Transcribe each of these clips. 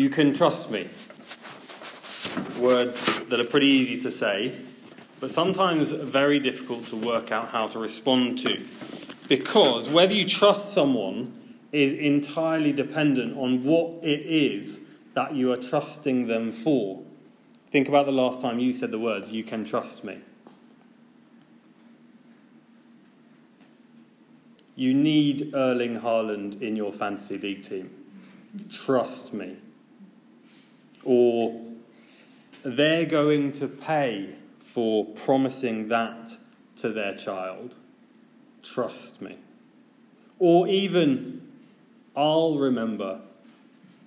You can trust me. Words that are pretty easy to say, but sometimes very difficult to work out how to respond to. Because whether you trust someone is entirely dependent on what it is that you are trusting them for. Think about the last time you said the words, You can trust me. You need Erling Haaland in your fantasy league team. Trust me. Or they're going to pay for promising that to their child. Trust me. Or even, I'll remember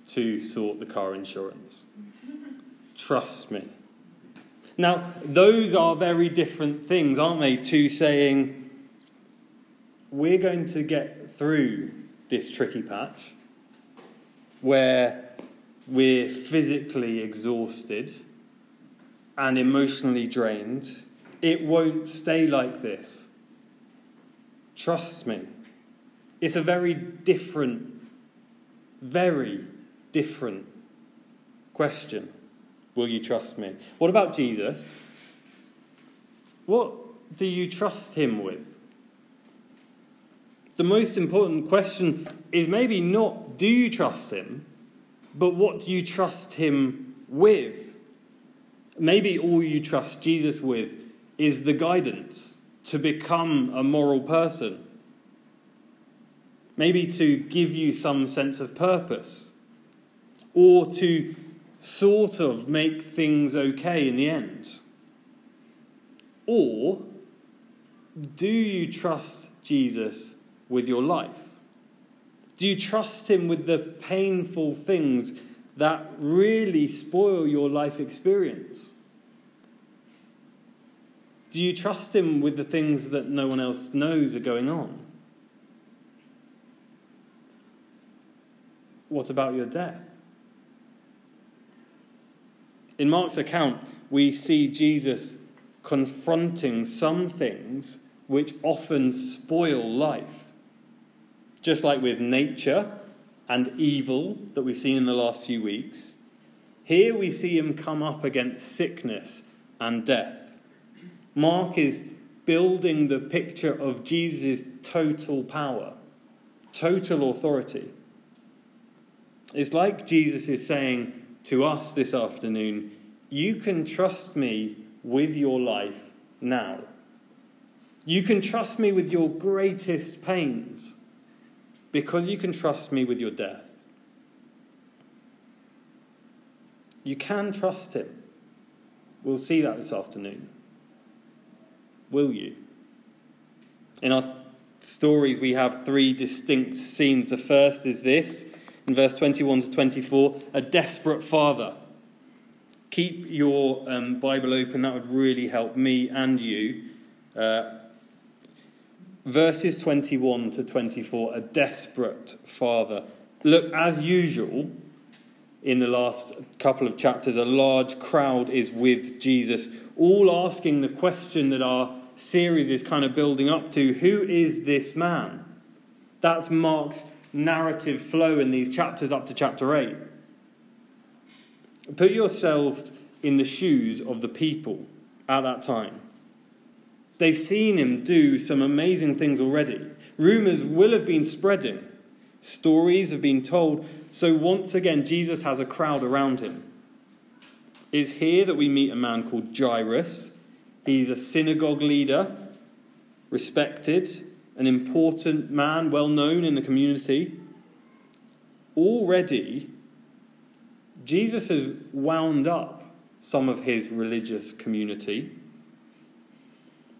to sort the car insurance. Trust me. Now, those are very different things, aren't they, to saying, we're going to get through this tricky patch where we're physically exhausted and emotionally drained. It won't stay like this. Trust me. It's a very different, very different question. Will you trust me? What about Jesus? What do you trust him with? The most important question is maybe not do you trust him, but what do you trust him with? Maybe all you trust Jesus with is the guidance to become a moral person. Maybe to give you some sense of purpose, or to sort of make things okay in the end. Or do you trust Jesus with your life? Do you trust Him with the painful things that really spoil your life experience? Do you trust Him with the things that no one else knows are going on? What about your death? In Mark's account, we see Jesus confronting some things which often spoil life. Just like with nature and evil that we've seen in the last few weeks, here we see him come up against sickness and death. Mark is building the picture of Jesus' total power, total authority. It's like Jesus is saying to us this afternoon, You can trust me with your life now. You can trust me with your greatest pains because you can trust me with your death. You can trust him. We'll see that this afternoon. Will you? In our stories, we have three distinct scenes. The first is this in verse 21 to 24 a desperate father. Keep your um, Bible open, that would really help me and you. Uh, verses 21 to 24, a desperate father. Look, as usual, in the last couple of chapters, a large crowd is with Jesus, all asking the question that our series is kind of building up to who is this man? That's Mark's narrative flow in these chapters up to chapter 8. Put yourselves in the shoes of the people at that time. They've seen him do some amazing things already. Rumours will have been spreading, stories have been told. So, once again, Jesus has a crowd around him. It's here that we meet a man called Jairus. He's a synagogue leader, respected, an important man, well known in the community. Already, Jesus has wound up some of his religious community.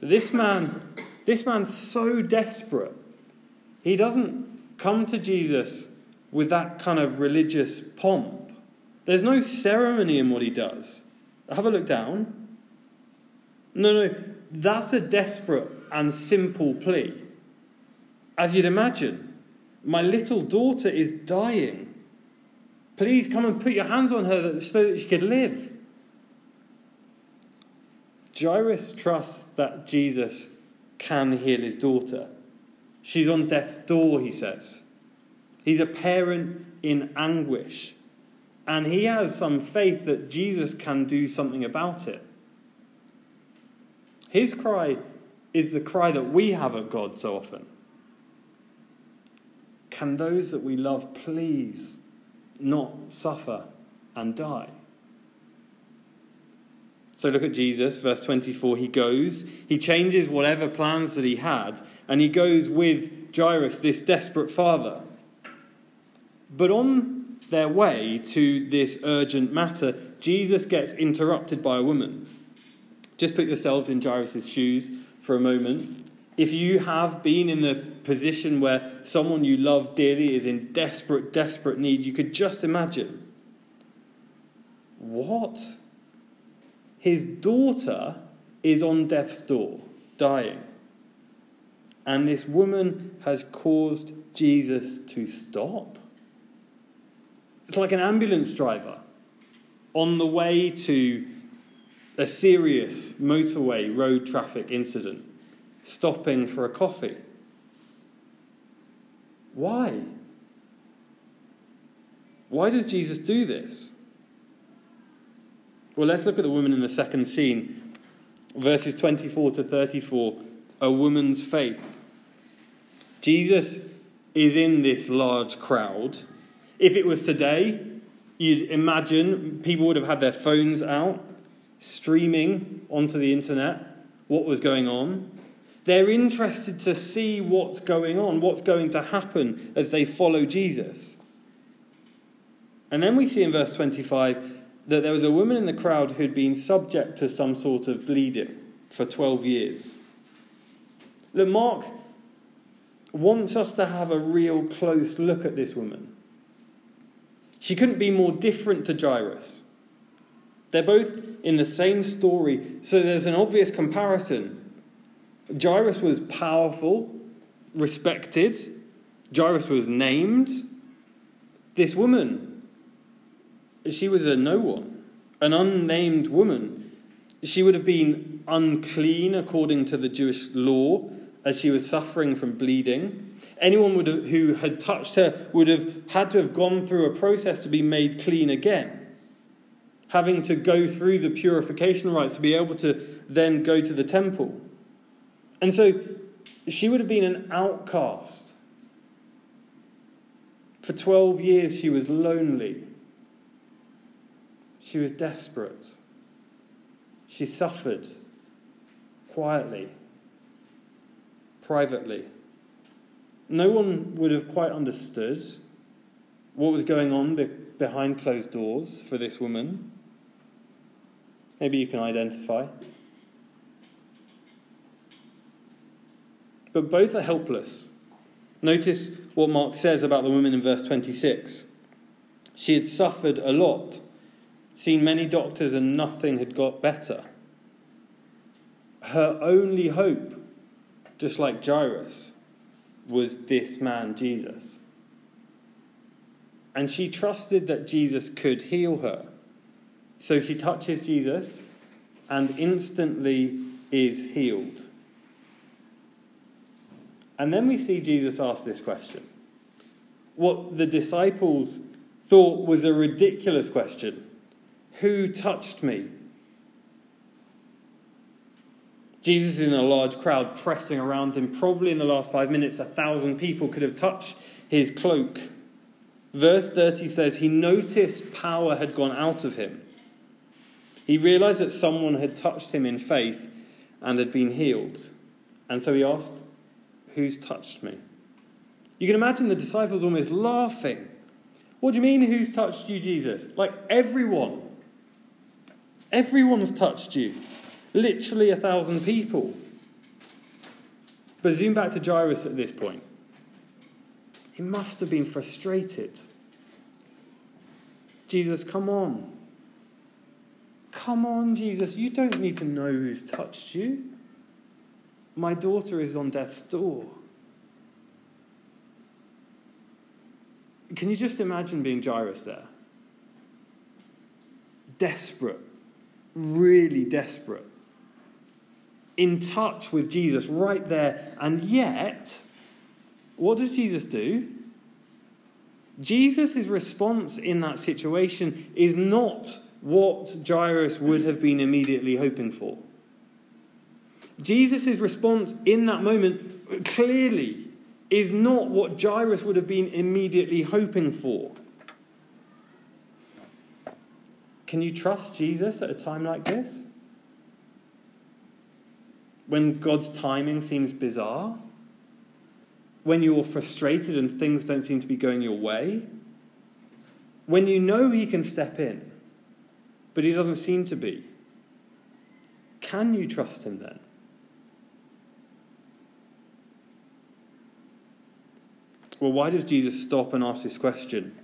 This man, this man's so desperate. He doesn't come to Jesus with that kind of religious pomp. There's no ceremony in what he does. Have a look down. No, no, that's a desperate and simple plea. As you'd imagine, my little daughter is dying. Please come and put your hands on her so that she could live. Jairus trusts that Jesus can heal his daughter. She's on death's door, he says. He's a parent in anguish. And he has some faith that Jesus can do something about it. His cry is the cry that we have at God so often. Can those that we love please not suffer and die? So look at Jesus, verse 24. He goes, he changes whatever plans that he had, and he goes with Jairus, this desperate father. But on their way to this urgent matter, Jesus gets interrupted by a woman. Just put yourselves in Jairus' shoes for a moment. If you have been in the position where someone you love dearly is in desperate, desperate need, you could just imagine. What? His daughter is on death's door, dying. And this woman has caused Jesus to stop. It's like an ambulance driver on the way to a serious motorway road traffic incident, stopping for a coffee. Why? Why does Jesus do this? Well, let's look at the woman in the second scene, verses 24 to 34, a woman's faith. Jesus is in this large crowd. If it was today, you'd imagine people would have had their phones out, streaming onto the internet what was going on. They're interested to see what's going on, what's going to happen as they follow Jesus. And then we see in verse 25 that there was a woman in the crowd who'd been subject to some sort of bleeding for 12 years. Look, Mark wants us to have a real close look at this woman. She couldn't be more different to Jairus. They're both in the same story, so there's an obvious comparison. Jairus was powerful, respected, Jairus was named. This woman she was a no one, an unnamed woman. She would have been unclean according to the Jewish law as she was suffering from bleeding. Anyone would have, who had touched her would have had to have gone through a process to be made clean again, having to go through the purification rites to be able to then go to the temple. And so she would have been an outcast. For 12 years, she was lonely. She was desperate. She suffered quietly, privately. No one would have quite understood what was going on be- behind closed doors for this woman. Maybe you can identify. But both are helpless. Notice what Mark says about the woman in verse 26. She had suffered a lot seen many doctors and nothing had got better. Her only hope, just like Jairus, was this man, Jesus. And she trusted that Jesus could heal her. So she touches Jesus and instantly is healed. And then we see Jesus ask this question. What the disciples thought was a ridiculous question. Who touched me? Jesus is in a large crowd pressing around him. Probably in the last five minutes, a thousand people could have touched his cloak. Verse 30 says, He noticed power had gone out of him. He realized that someone had touched him in faith and had been healed. And so he asked, Who's touched me? You can imagine the disciples almost laughing. What do you mean, who's touched you, Jesus? Like everyone. Everyone's touched you. Literally a thousand people. But zoom back to Jairus at this point. He must have been frustrated. Jesus, come on. Come on, Jesus. You don't need to know who's touched you. My daughter is on death's door. Can you just imagine being Jairus there? Desperate really desperate, in touch with Jesus right there. And yet, what does Jesus do? Jesus' response in that situation is not what Jairus would have been immediately hoping for. Jesus' response in that moment clearly is not what Jairus would have been immediately hoping for. Can you trust Jesus at a time like this? When God's timing seems bizarre? When you're frustrated and things don't seem to be going your way? When you know He can step in, but He doesn't seem to be? Can you trust Him then? Well, why does Jesus stop and ask this question?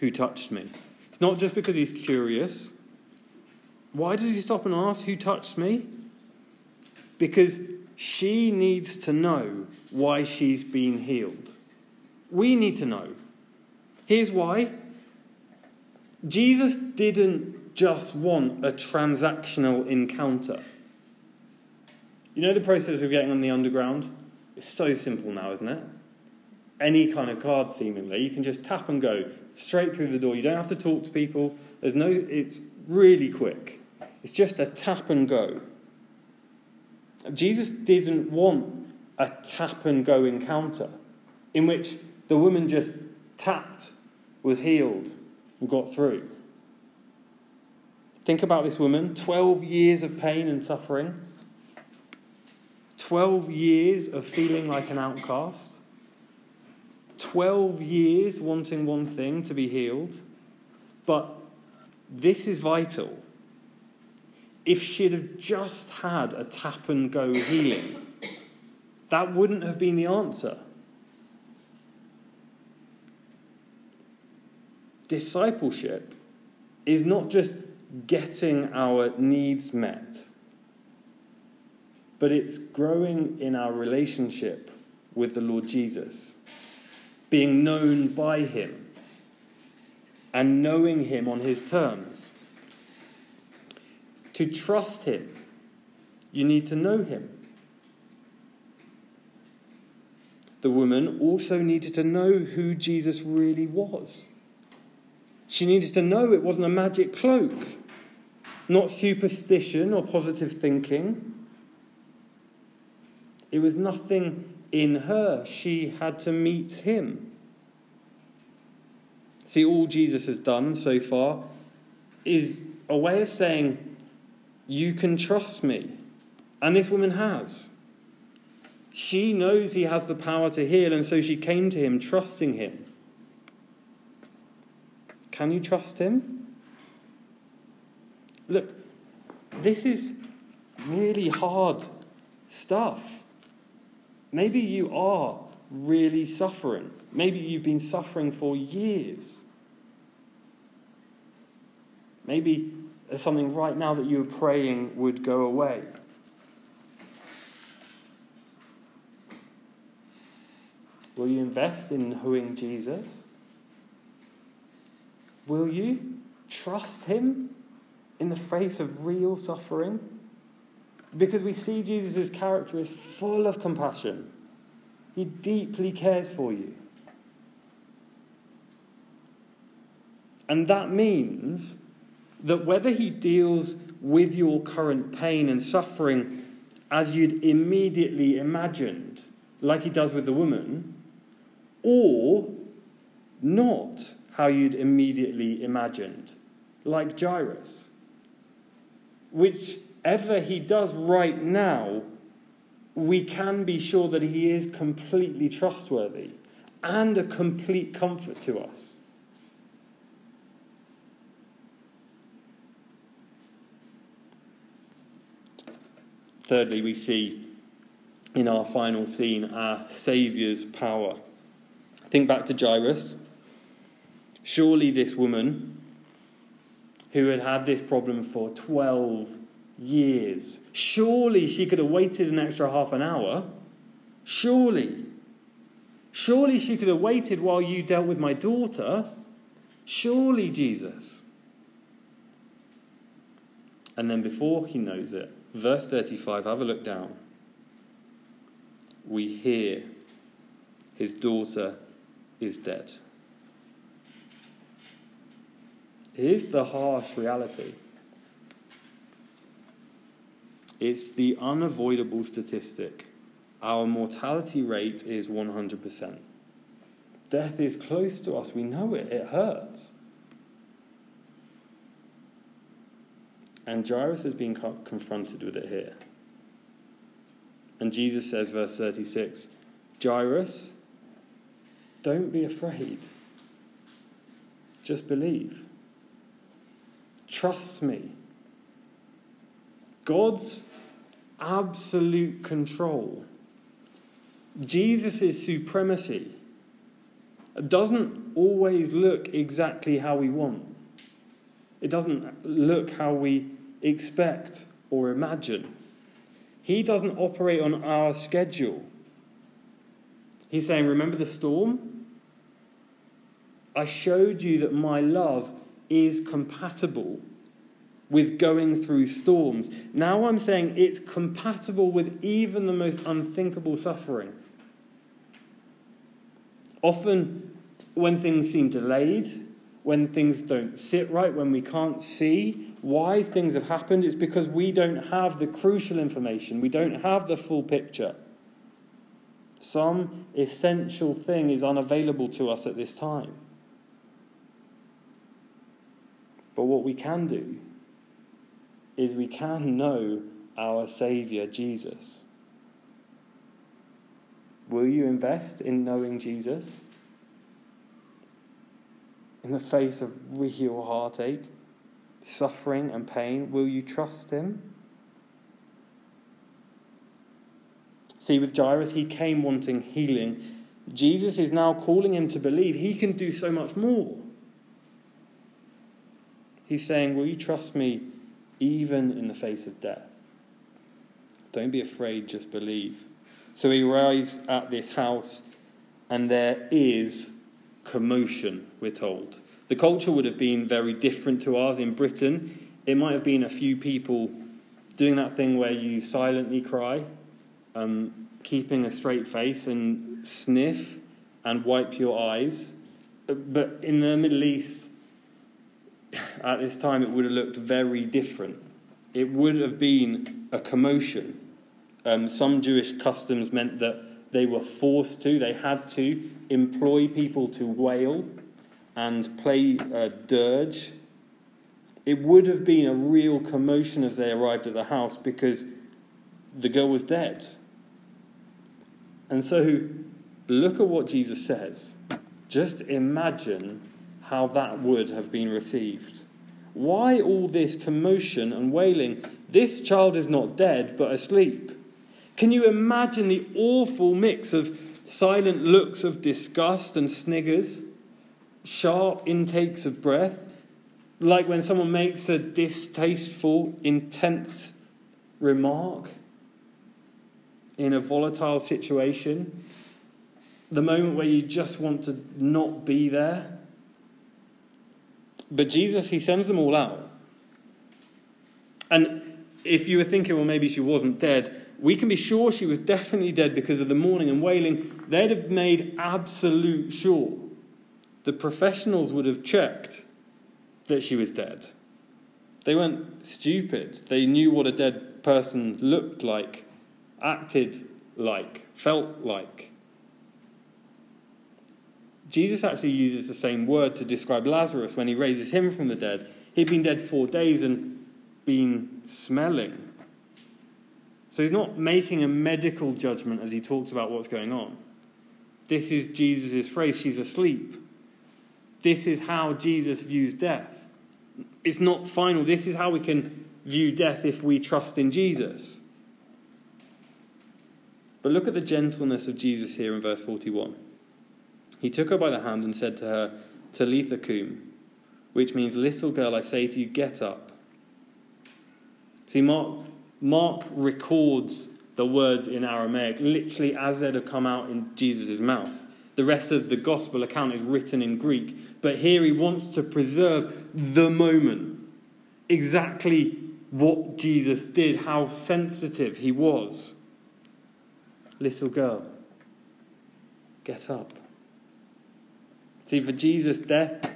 Who touched me? It's not just because he's curious. Why does he stop and ask, Who touched me? Because she needs to know why she's been healed. We need to know. Here's why Jesus didn't just want a transactional encounter. You know the process of getting on the underground? It's so simple now, isn't it? Any kind of card, seemingly. You can just tap and go straight through the door. You don't have to talk to people. There's no, it's really quick. It's just a tap and go. Jesus didn't want a tap and go encounter in which the woman just tapped, was healed, and got through. Think about this woman 12 years of pain and suffering, 12 years of feeling like an outcast. 12 years wanting one thing to be healed. But this is vital. If she'd have just had a tap and go healing, that wouldn't have been the answer. Discipleship is not just getting our needs met, but it's growing in our relationship with the Lord Jesus being known by Him and knowing Him on His terms. To trust Him, you need to know Him. The woman also needed to know who Jesus really was. She needed to know it wasn't a magic cloak, not superstition or positive thinking. It was nothing in her. She had to meet him. See, all Jesus has done so far is a way of saying, You can trust me. And this woman has. She knows he has the power to heal, and so she came to him trusting him. Can you trust him? Look, this is really hard stuff. Maybe you are really suffering. Maybe you've been suffering for years. Maybe there's something right now that you are praying would go away. Will you invest in knowing Jesus? Will you trust Him in the face of real suffering? Because we see Jesus' character is full of compassion. He deeply cares for you. And that means that whether he deals with your current pain and suffering as you'd immediately imagined, like he does with the woman, or not how you'd immediately imagined, like Jairus, which whatever he does right now, we can be sure that he is completely trustworthy and a complete comfort to us. Thirdly, we see in our final scene our Saviour's power. Think back to Jairus. Surely, this woman who had had this problem for 12 years. Surely she could have waited an extra half an hour. Surely. Surely she could have waited while you dealt with my daughter. Surely, Jesus. And then before he knows it, verse 35, have a look down. We hear his daughter is dead. Here's the harsh reality it's the unavoidable statistic. Our mortality rate is 100%. Death is close to us. We know it. It hurts. And Jairus has been co- confronted with it here. And Jesus says, verse 36 Jairus, don't be afraid. Just believe. Trust me. God's absolute control, Jesus' supremacy, doesn't always look exactly how we want. It doesn't look how we expect or imagine. He doesn't operate on our schedule. He's saying, Remember the storm? I showed you that my love is compatible with going through storms. Now I'm saying it's compatible with even the most unthinkable suffering. Often, when things seem delayed, when things don't sit right, when we can't see why things have happened, it's because we don't have the crucial information, we don't have the full picture. Some essential thing is unavailable to us at this time. But what we can do is we can know our Saviour Jesus. Will you invest in knowing Jesus? In the face of real heartache, suffering, and pain, will you trust Him? See, with Jairus, he came wanting healing. Jesus is now calling him to believe he can do so much more. He's saying, Will you trust me even in the face of death. Don't be afraid, just believe. So he arrives at this house, and there is commotion, we're told. The culture would have been very different to ours in Britain. It might have been a few people doing that thing where you silently cry, um, keeping a straight face and sniff and wipe your eyes. But in the Middle East, at this time, it would have looked very different. It would have been a commotion. Um, some Jewish customs meant that they were forced to, they had to employ people to wail and play a dirge. It would have been a real commotion as they arrived at the house because the girl was dead. And so, look at what Jesus says. Just imagine how that would have been received. Why all this commotion and wailing? This child is not dead, but asleep. Can you imagine the awful mix of silent looks of disgust and sniggers, sharp intakes of breath, like when someone makes a distasteful, intense remark in a volatile situation, the moment where you just want to not be there? But Jesus, he sends them all out. And if you were thinking, well, maybe she wasn't dead, we can be sure she was definitely dead because of the mourning and wailing. They'd have made absolute sure. The professionals would have checked that she was dead. They weren't stupid. They knew what a dead person looked like, acted like, felt like. Jesus actually uses the same word to describe Lazarus when he raises him from the dead. He'd been dead four days and been smelling. So he's not making a medical judgment as he talks about what's going on. This is Jesus' phrase, she's asleep. This is how Jesus views death. It's not final. This is how we can view death if we trust in Jesus. But look at the gentleness of Jesus here in verse 41. He took her by the hand and said to her, Talitha cum, which means, Little girl, I say to you, get up. See, Mark, Mark records the words in Aramaic literally as they'd have come out in Jesus' mouth. The rest of the gospel account is written in Greek, but here he wants to preserve the moment, exactly what Jesus did, how sensitive he was. Little girl, get up. See, for Jesus, death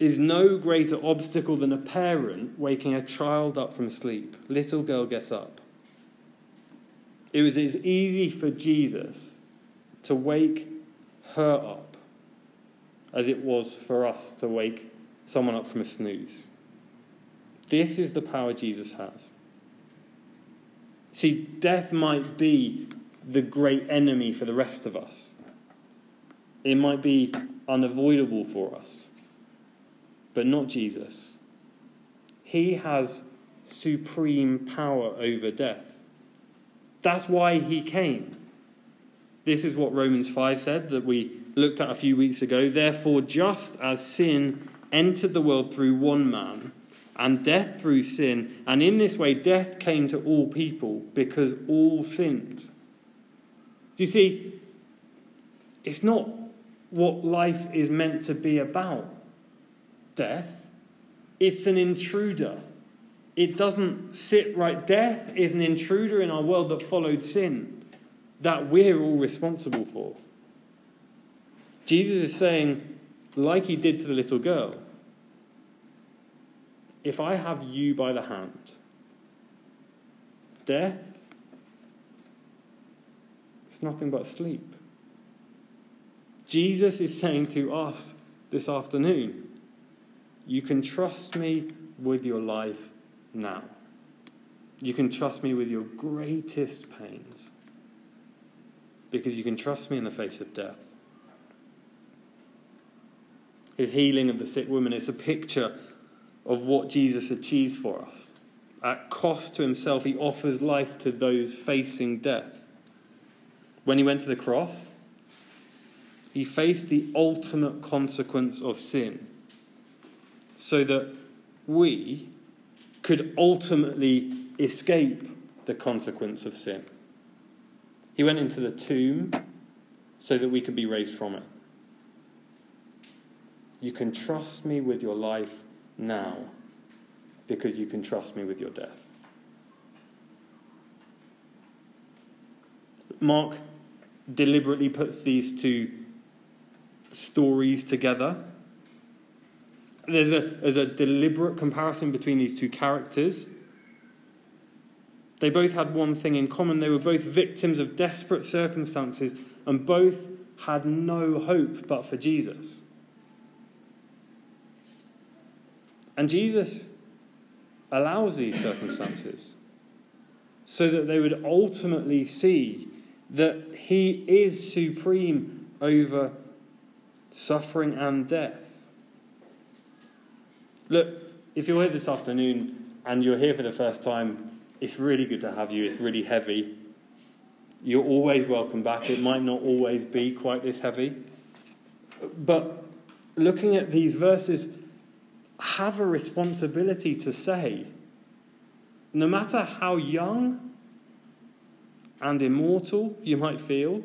is no greater obstacle than a parent waking a child up from sleep. Little girl, get up. It was as easy for Jesus to wake her up as it was for us to wake someone up from a snooze. This is the power Jesus has. See, death might be the great enemy for the rest of us, it might be unavoidable for us, but not Jesus. He has supreme power over death. That's why he came. This is what Romans 5 said that we looked at a few weeks ago. Therefore, just as sin entered the world through one man, and death through sin, and in this way death came to all people because all sinned. Do you see? It's not what life is meant to be about death, it's an intruder. It doesn't sit right. Death is an intruder in our world that followed sin that we're all responsible for. Jesus is saying, like he did to the little girl, if I have you by the hand, death, it's nothing but sleep. Jesus is saying to us this afternoon, you can trust me with your life now. You can trust me with your greatest pains because you can trust me in the face of death. His healing of the sick woman is a picture of what Jesus achieves for us. At cost to himself, he offers life to those facing death. When he went to the cross, he faced the ultimate consequence of sin so that we could ultimately escape the consequence of sin. He went into the tomb so that we could be raised from it. You can trust me with your life now because you can trust me with your death. Mark deliberately puts these two stories together. There's a, there's a deliberate comparison between these two characters. They both had one thing in common they were both victims of desperate circumstances, and both had no hope but for Jesus. And Jesus allows these circumstances so that they would ultimately see that He is supreme over suffering and death. Look, if you're here this afternoon and you're here for the first time it's really good to have you. It's really heavy. You're always welcome back. It might not always be quite this heavy. But looking at these verses, have a responsibility to say, no matter how young and immortal you might feel,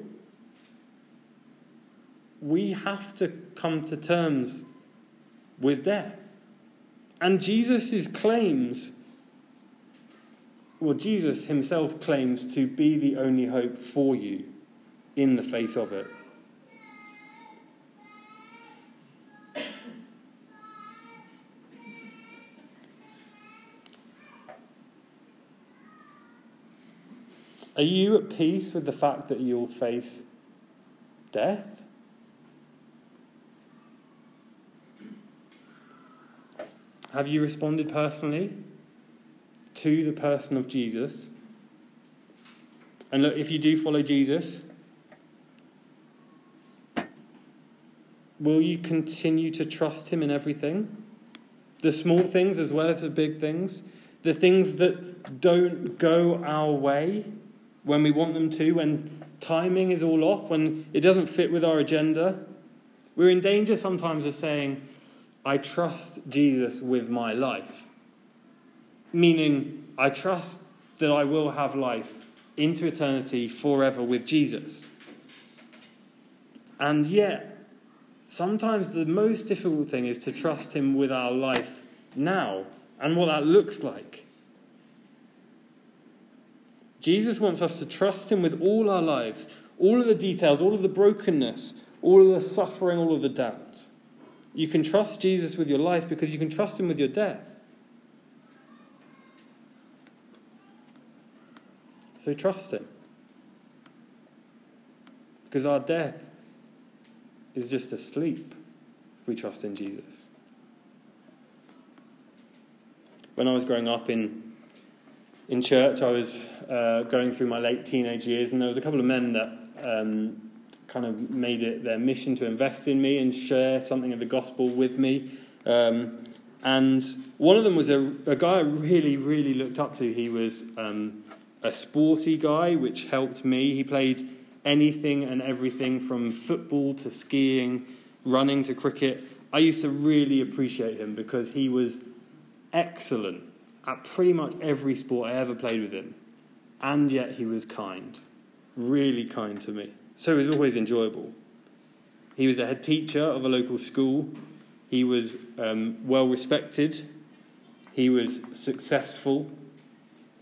we have to come to terms with death. And Jesus' claims well, Jesus himself claims to be the only hope for you in the face of it. Are you at peace with the fact that you'll face death? Have you responded personally? to the person of Jesus. And look, if you do follow Jesus, will you continue to trust him in everything? The small things as well as the big things? The things that don't go our way when we want them to, when timing is all off, when it doesn't fit with our agenda? We're in danger sometimes of saying, I trust Jesus with my life meaning I trust that I will have life into eternity forever with Jesus. And yet, sometimes the most difficult thing is to trust Him with our life now and what that looks like. Jesus wants us to trust Him with all our lives, all of the details, all of the brokenness, all of the suffering, all of the doubt. You can trust Jesus with your life because you can trust him with your death. So trust him. Because our death is just asleep if we trust in Jesus. When I was growing up in, in church, I was uh, going through my late teenage years, and there was a couple of men that um, kind of made it their mission to invest in me and share something of the gospel with me. Um, and one of them was a, a, guy I really, really looked up to. He was um, a sporty guy, which helped me. He played anything and everything from football to skiing, running to cricket. I used to really appreciate him because he was excellent at pretty much every sport I ever played with him. And yet he was kind, really kind to me. So was always enjoyable. He was a head teacher of a local school. He was um, well respected. He was successful.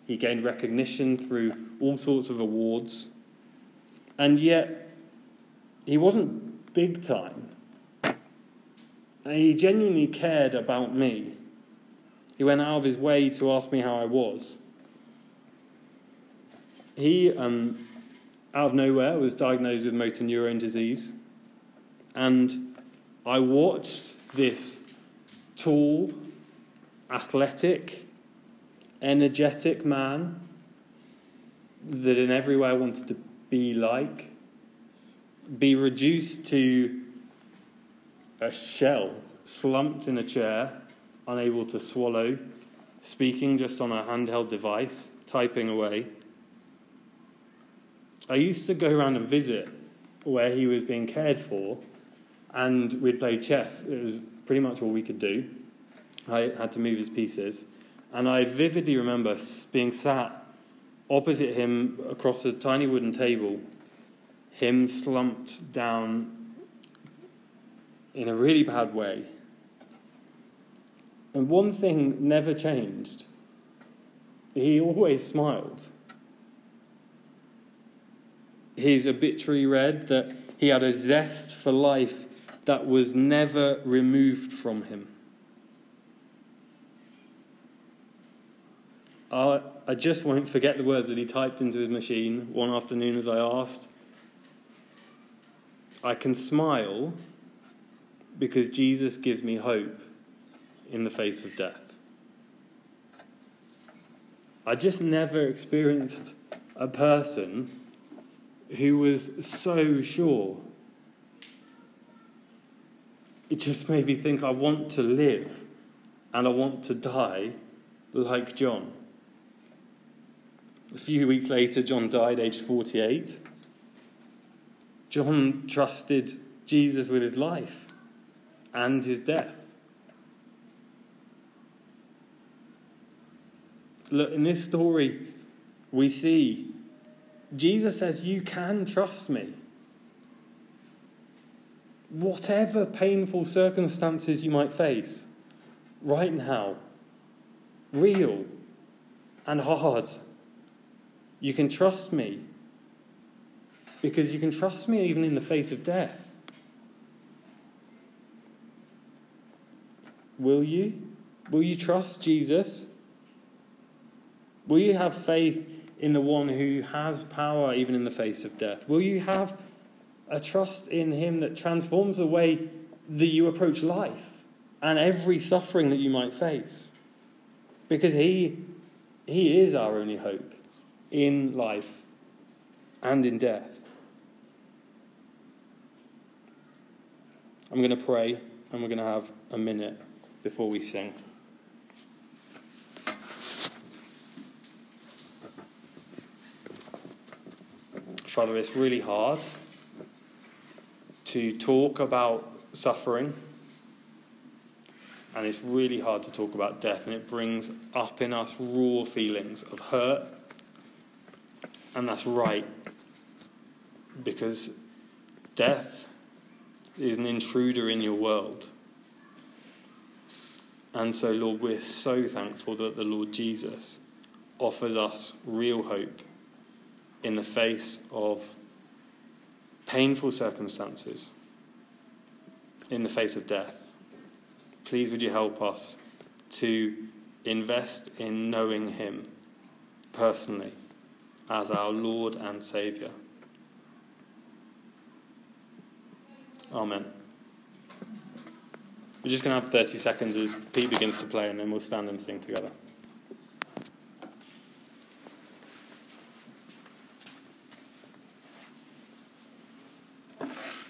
He gained recognition through all sorts of awards. And yet, he wasn't big time. He genuinely cared about me. He went out of his way to ask me how I was. He um, out of nowhere, was diagnosed with motor neurone disease. And I watched this tall, athletic, energetic man that in every way I wanted to be like be reduced to a shell, slumped in a chair, unable to swallow, speaking just on a handheld device, typing away. I used to go around and visit where he was being cared for, and we'd play chess. It was pretty much all we could do. I had to move his pieces. And I vividly remember being sat opposite him across a tiny wooden table, him slumped down in a really bad way. And one thing never changed. He always smiled his obituary read that he had a zest for life that was never removed from him. I, I just won't forget the words that he typed into his machine one afternoon as I asked. I can smile because Jesus gives me hope in the face of death. I just never experienced a person who was so sure. It just made me think I want to live and I want to die like John. A few weeks later, John died, aged 48. John trusted Jesus with his life and his death. Look, in this story, we see Jesus says, You can trust me. Whatever painful circumstances you might face right now, real and hard, you can trust me because you can trust me even in the face of death. Will you? Will you trust Jesus? Will you have faith in the one who has power even in the face of death? Will you have a trust in him that transforms the way that you approach life and every suffering that you might face? Because he, he is our only hope in life and in death. I'm going to pray and we're going to have a minute before we sing. Father, it's really hard to talk about suffering, and it's really hard to talk about death, and it brings up in us raw feelings of hurt, and that's right, because death is an intruder in your world. And so, Lord, we're so thankful that the Lord Jesus offers us real hope in the face of painful circumstances, in the face of death. please would you help us to invest in knowing Him personally as our Lord and Saviour. Amen. We're just going to have 30 seconds as Pete begins to play, and then we'll stand and sing together.